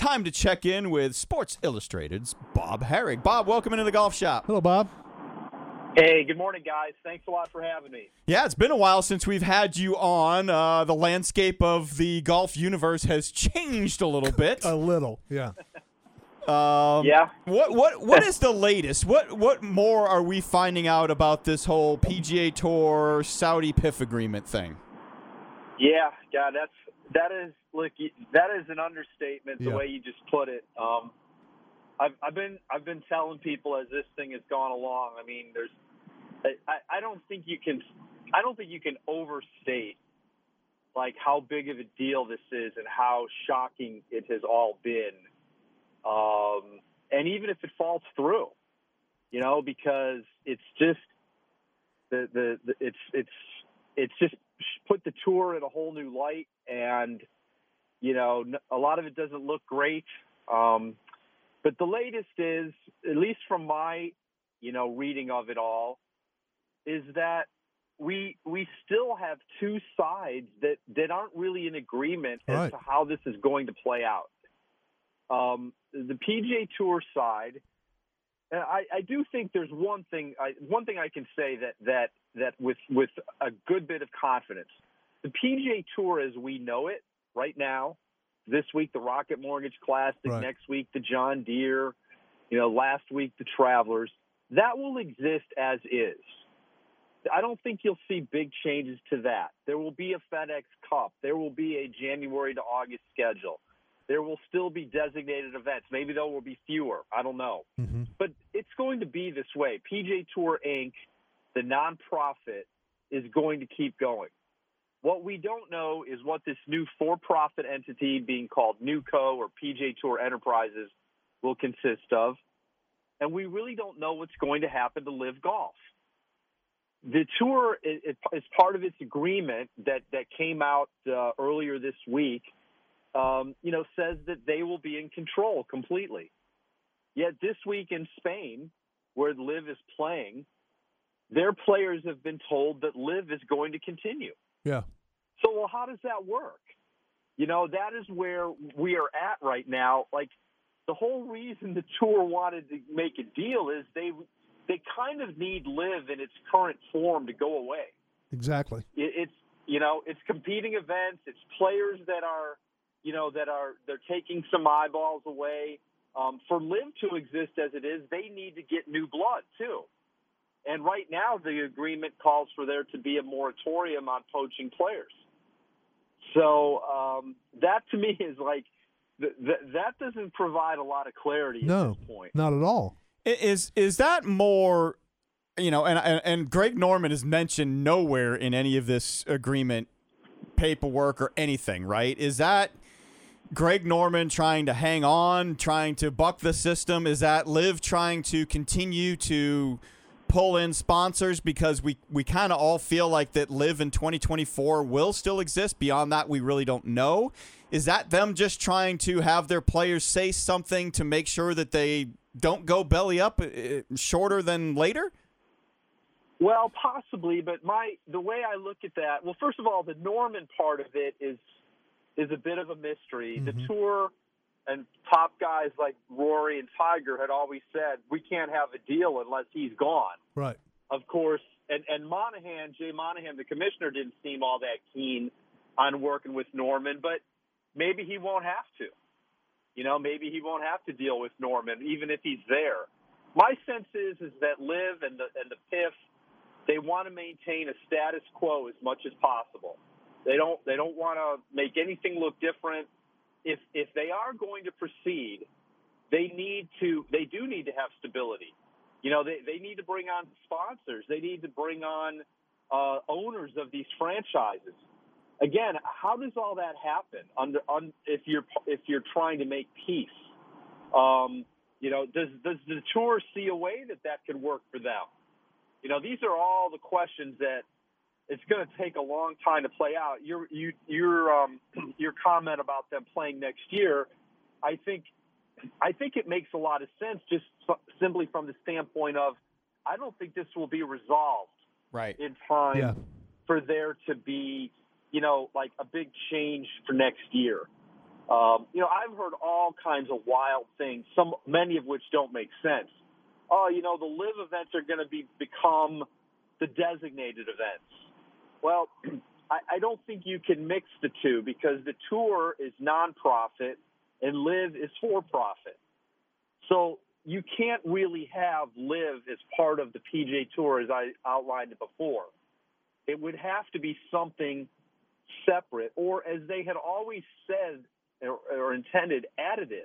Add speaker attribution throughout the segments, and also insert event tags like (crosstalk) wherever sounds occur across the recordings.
Speaker 1: time to check in with Sports Illustrated's Bob Harig. Bob, welcome into the golf shop.
Speaker 2: Hello, Bob.
Speaker 3: Hey, good morning, guys. Thanks a lot for having me.
Speaker 1: Yeah, it's been a while since we've had you on. Uh, the landscape of the golf universe has changed a little bit. (laughs)
Speaker 2: A little, yeah.
Speaker 1: Um,
Speaker 3: Yeah.
Speaker 1: What what what is the latest? What what more are we finding out about this whole PGA Tour Saudi PIF agreement thing?
Speaker 3: Yeah, God, that's that is look that is an understatement the
Speaker 2: Yeah.
Speaker 3: way you just put it. Um, I've I've been I've been telling people as this thing has gone along. I mean, there's I, I don't think you can I don't think you can overstate like how big of a deal this is and how shocking it has all been. Um, and even if it falls through, you know, because it's just the the, the it's it's it's just put the tour in a whole new light and you know a lot of it doesn't look great. Um, but the latest is at least from my you know reading of it all is that we we still have two sides that that aren't really in agreement as to how this is going to play out. Um, the PGA Tour side I, I do think there's one thing I, one thing I can say that that that with with a good bit of confidence, the PGA Tour as we know it right now, this week the Rocket Mortgage Classic,
Speaker 2: Right.
Speaker 3: next week the John Deere, you know, last week the Travelers, that will exist as is. I don't think you'll see big changes to that. There will be a FedEx Cup. There will be a January to August schedule. There will still be designated events. Maybe there will be fewer. I don't know
Speaker 2: hmm
Speaker 3: but it's going to be this way. PGA Tour Inc., the nonprofit, is going to keep going. What we don't know is what this new for-profit entity being called NewCo or PGA Tour Enterprises will consist of, and we really don't know what's going to happen to LIV Golf. The tour is, is part of its agreement that that came out uh, earlier this week. Um, you know, says that they will be in control completely. Yet this week in Spain, where LIV is playing, their players have been told that LIV is going to continue.
Speaker 2: Yeah.
Speaker 3: So, well, how does that work? You know, that is where we are at right now. Like the whole reason the tour wanted to make a deal is they they kind of need LIV in its current form to go away
Speaker 2: Exactly.
Speaker 3: it, it's you know it's competing events it's players that are you know that are they're taking some eyeballs away um, for LIV to exist as it is they need to get new blood too and right now the agreement calls for there to be a moratorium on poaching players so um, that to me (laughs) is like th- th- that doesn't provide a lot of clarity
Speaker 2: No.
Speaker 3: at this point
Speaker 2: Not at all.
Speaker 1: Is is that more, you know? And and, and Greg Norman is mentioned nowhere in any of this agreement paperwork or anything, right? Is that Greg Norman trying to hang on, trying to buck the system? Is that LIV trying to continue to pull in sponsors because we we kind of all feel like that LIV in 2024 will still exist. Beyond that, we really don't know. Is that them just trying to have their players say something to make sure that they don't go belly up uh, shorter than later?
Speaker 3: Well, possibly, but my the way I look at that, well, first of all, the Norman part of it is is a bit of a mystery. The
Speaker 2: Mhm.
Speaker 3: tour and top guys like Rory and Tiger had always said we can't have a deal unless he's gone.
Speaker 2: Right.
Speaker 3: Of course, and and Monahan, Jay Monahan, the commissioner, didn't seem all that keen on working with Norman, but maybe he won't have to. You know, maybe he won't have to deal with Norman, even if he's there. My sense is is that LIV and the and the PIF, they want to maintain a status quo as much as possible. They don't they don't want to make anything look different. If if they are going to proceed, they need to they do need to have stability. You know, they, they need to bring on sponsors. They need to bring on uh, owners of these franchises. Again, how does all that happen under if you're if you're trying to make peace? Um, you know, does does the tour see a way that that could work for them? You know, these are all the questions that it's going to take a long time to play out. Your you your um, (clears throat) your comment about them playing next year, I think I think it makes a lot of sense just simply from the standpoint of I don't think this will be resolved
Speaker 1: Right.
Speaker 3: in time
Speaker 2: Yeah.
Speaker 3: for there to be, you know, like a big change for next year. Um, you know, I've heard all kinds of wild things, some many of which don't make sense. Oh, you know, the LIV events are going to be become the designated events. Well, (clears throat) I, I don't think you can mix the two because the tour is nonprofit and LIV is for profit. So you can't really have LIV as part of the PGA Tour as I outlined it before. It would have to be something separate, or as they had always said or, or intended, additives.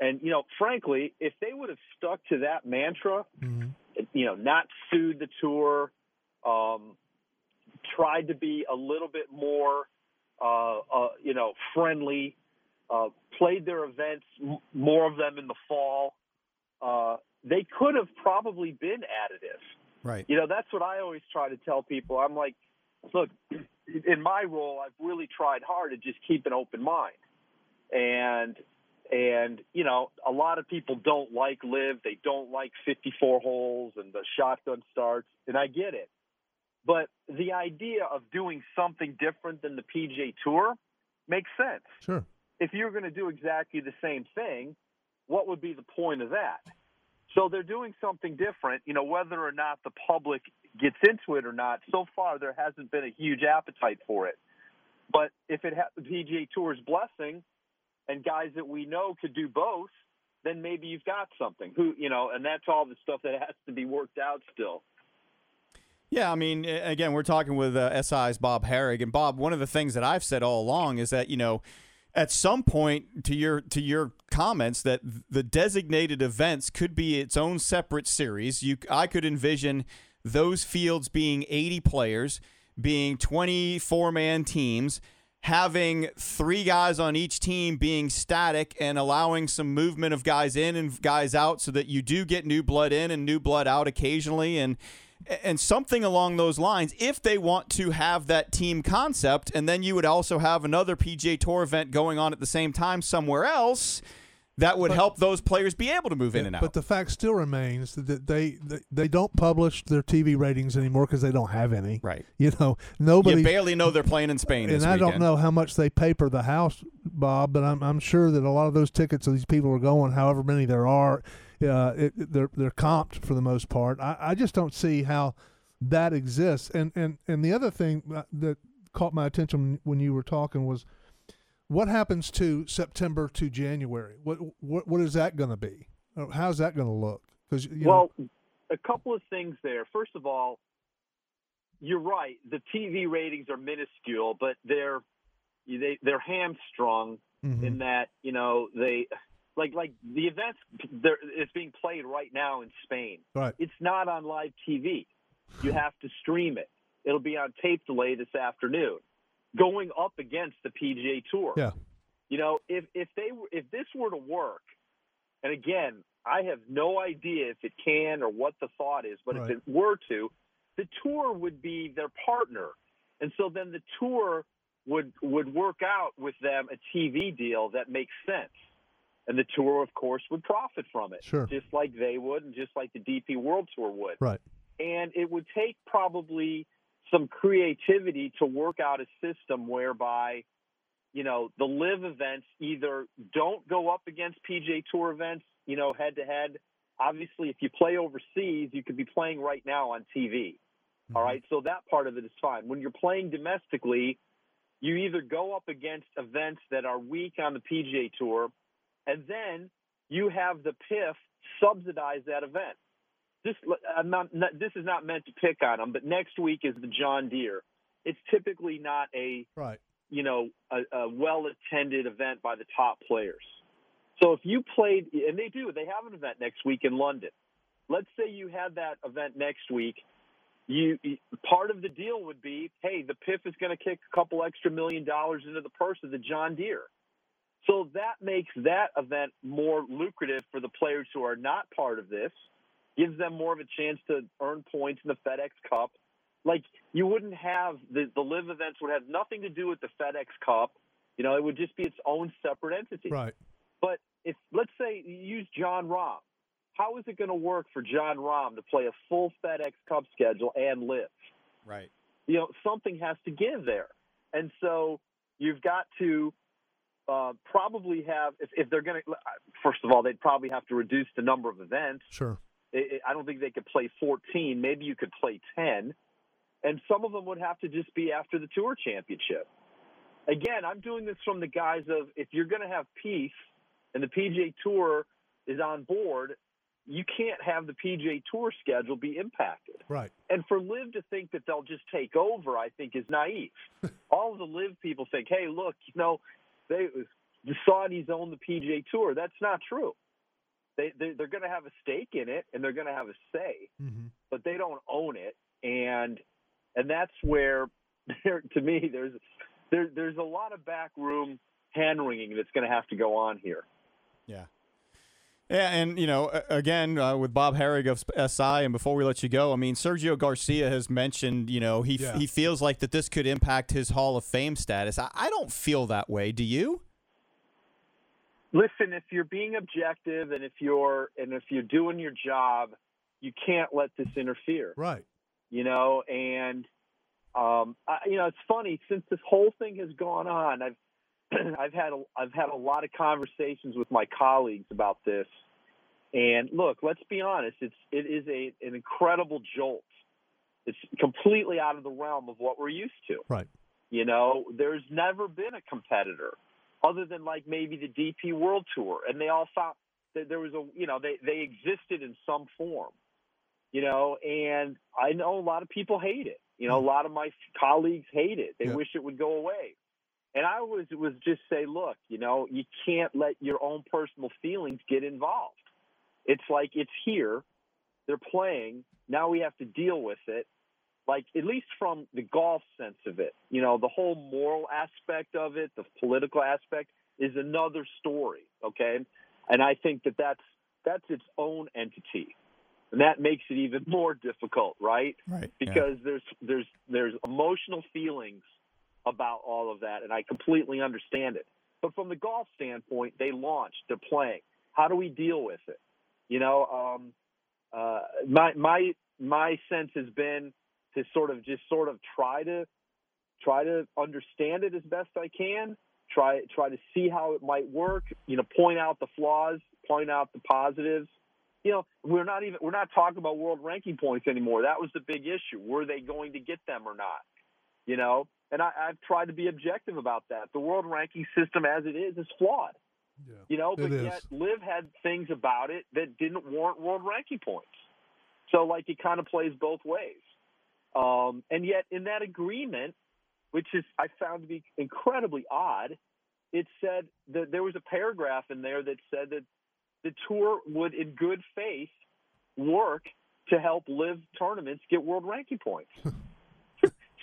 Speaker 3: And you know, frankly, if they would have stuck to that mantra, mm-hmm. you know, not sued the tour, um, tried to be a little bit more, uh, uh, you know, friendly, uh, played their events, m- more of them in the fall. Uh, they could have probably been additive.
Speaker 1: Right.
Speaker 3: You know, that's what I always try to tell people. I'm like, look, in my role, I've really tried hard to just keep an open mind. And and you know, a lot of people don't like LIV. They don't like 54 holes and the shotgun starts, and I get it. But the idea of doing something different than the PGA Tour makes sense.
Speaker 2: Sure.
Speaker 3: If you're going to do exactly the same thing, what would be the point of that? So they're doing something different. You know, whether or not the public gets into it or not, so far there hasn't been a huge appetite for it. But if it has the PGA Tour's blessing and guys that we know could do both, then maybe you've got something. Who, you know, and that's all the stuff that has to be worked out still.
Speaker 1: Yeah, I mean, again, we're talking with uh, SI's Bob Harig, and Bob. One of the things that I've said all along is that you know, at some point, to your to your comments, that the designated events could be its own separate series. You, I could envision those fields being 80 players, being 24 man teams, having three guys on each team being static and allowing some movement of guys in and guys out, so that you do get new blood in and new blood out occasionally, and and something along those lines if they want to have that team concept and then you would also have another PGA Tour event going on at the same time somewhere else that would but, help those players be able to move in and out.
Speaker 2: But the fact still remains that they they don't publish their TV ratings anymore because they don't have any.
Speaker 1: Right.
Speaker 2: You know, nobody.
Speaker 1: You barely know they're playing in Spain.
Speaker 2: And I
Speaker 1: weekend.
Speaker 2: don't know how much they paper the house, Bob, but I'm I'm sure that a lot of those tickets of these people are going, however many there are, uh, it, they're they're comped for the most part. I, I just don't see how that exists. And and and the other thing uh, that caught my attention when you were talking was what happens to September to January. What what what is that going to be? Uh, how's that going to look? Because
Speaker 3: well, know, a couple of things there. First of all, you're right. The TV ratings are minuscule, but they're they they're hamstrung mm-hmm. in that you know they like like the events there is being played right now in Spain.
Speaker 2: Right.
Speaker 3: It's not on live TV. You have to stream it. It'll be on tape delay this afternoon. Going up against the PGA Tour.
Speaker 2: Yeah.
Speaker 3: You know, if if they if this were to work, and again, I have no idea if it can or what the thought is, but right. if it were to, the tour would be their partner, and so then the tour would would work out with them a TV deal that makes sense and the tour, of course, would profit from it,
Speaker 2: sure.
Speaker 3: just like they would, and just like the DP World Tour would.
Speaker 2: Right.
Speaker 3: And it would take probably some creativity to work out a system whereby, you know, the LIV events either don't go up against PGA Tour events, you know, head to head. Obviously, if you play overseas, you could be playing right now on TV. Mm-hmm. All right, so that part of it is fine. When you're playing domestically, you either go up against events that are weak on the PGA Tour and then you have the PIF subsidize that event. This, I'm not, this is not meant to pick on them, but next week is the John Deere. It's typically not a
Speaker 2: right.
Speaker 3: you know a, a well attended event by the top players. So if you played, and they do, they have an event next week in London. Let's say you had that event next week. You part of the deal would be, hey, the PIF is going to kick a couple extra million dollars into the purse of the John Deere. So that makes that event more lucrative for the players who are not part of this, gives them more of a chance to earn points in the FedEx Cup. Like you wouldn't have the, the LIV events would have nothing to do with the FedEx Cup. You know, it would just be its own separate entity.
Speaker 2: Right.
Speaker 3: But if let's say you use Jon Rahm, how is it going to work for Jon Rahm to play a full FedEx Cup schedule and LIV?
Speaker 1: Right.
Speaker 3: You know, something has to give there. And so you've got to uh, probably have if, if they're going to. First of all, they'd probably have to reduce the number of events.
Speaker 2: Sure.
Speaker 3: It, it, I don't think they could play 14. Maybe you could play 10, and some of them would have to just be after the tour championship. Again, I'm doing this from the guise of if you're going to have peace and the PGA Tour is on board, you can't have the PGA Tour schedule be impacted.
Speaker 2: Right.
Speaker 3: And for LIV to think that they'll just take over, I think is naive. (laughs) All of the LIV people think, "Hey, look, you know, they the Saudis own the PGA Tour." That's not true. They, they they're going to have a stake in it and they're going to have a say,
Speaker 2: Mm-hmm.
Speaker 3: but they don't own it. And and that's where, (laughs) there, to me, there's there, there's a lot of backroom hand wringing that's going to have to go on here.
Speaker 1: Yeah. Yeah, and you know, again uh, with Bob Harig of SI, and before we let you go, I mean, Sergio Garcia has mentioned, you know, he
Speaker 2: Yeah.
Speaker 1: he feels like that this could impact his Hall of Fame status. I, I don't feel that way. Do you?
Speaker 3: listen if you're being objective and if you're and if you're doing your job you can't let this interfere
Speaker 2: Right.
Speaker 3: you know and um I, you know it's funny since this whole thing has gone on i've (clears throat) i've had a, i've had a lot of conversations with my colleagues about this and look let's be honest it's it is a an incredible jolt it's completely out of the realm of what we're used to
Speaker 2: Right.
Speaker 3: you know, there's never been a competitor other than like maybe the DP World Tour, and they all thought that there was a, you know, they they existed in some form, you know, and I know a lot of people hate it. You know, a mm. lot of my colleagues hate it. They
Speaker 2: Yeah.
Speaker 3: wish it would go away. And I was was just say, look, you know, you can't let your own personal feelings get involved. It's like it's here, they're playing. Now we have to deal with it like at least from the golf sense of it, you know, the whole moral aspect of it, the political aspect is another story, okay? And I think that that's that's its own entity. And that makes it even more difficult, right?
Speaker 1: Right.
Speaker 3: Because there's there's there's emotional feelings about all of that and I completely understand it. But from the golf standpoint, they launched, they're playing. How do we deal with it? You know, um uh my my my sense has been to sort of just sort of try to try to understand it as best I can. Try try to see how it might work. You know, point out the flaws, point out the positives. You know, we're not even we're not talking about world ranking points anymore. That was the big issue. Were they going to get them or not? You know, and I, I've tried to be objective about that. The world ranking system, as it is, is flawed.
Speaker 2: Yeah.
Speaker 3: You know, but yet LIV had things about it that didn't warrant world ranking points. So like it kind of plays both ways. Um, and yet in that agreement, which is I found to be incredibly odd, it said that there was a paragraph in there that said that the tour would, in good faith, work to help LIV tournaments get world ranking points. (laughs)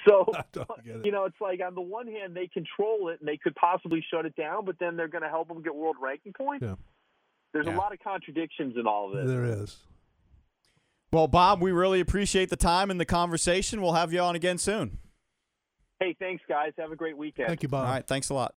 Speaker 3: so (laughs)
Speaker 2: I don't get it.
Speaker 3: you know, it's like on the one hand they control it and they could possibly shut it down, but then they're going to help them get world ranking points.
Speaker 2: Yeah.
Speaker 3: There's
Speaker 1: Yeah.
Speaker 3: a lot of contradictions in all of this.
Speaker 2: There is.
Speaker 1: Well, Bob, we really appreciate the time and the conversation. We'll have you on again soon.
Speaker 3: Hey, thanks guys. Have a great weekend.
Speaker 2: Thank you, Bob.
Speaker 1: All right. Thanks a lot.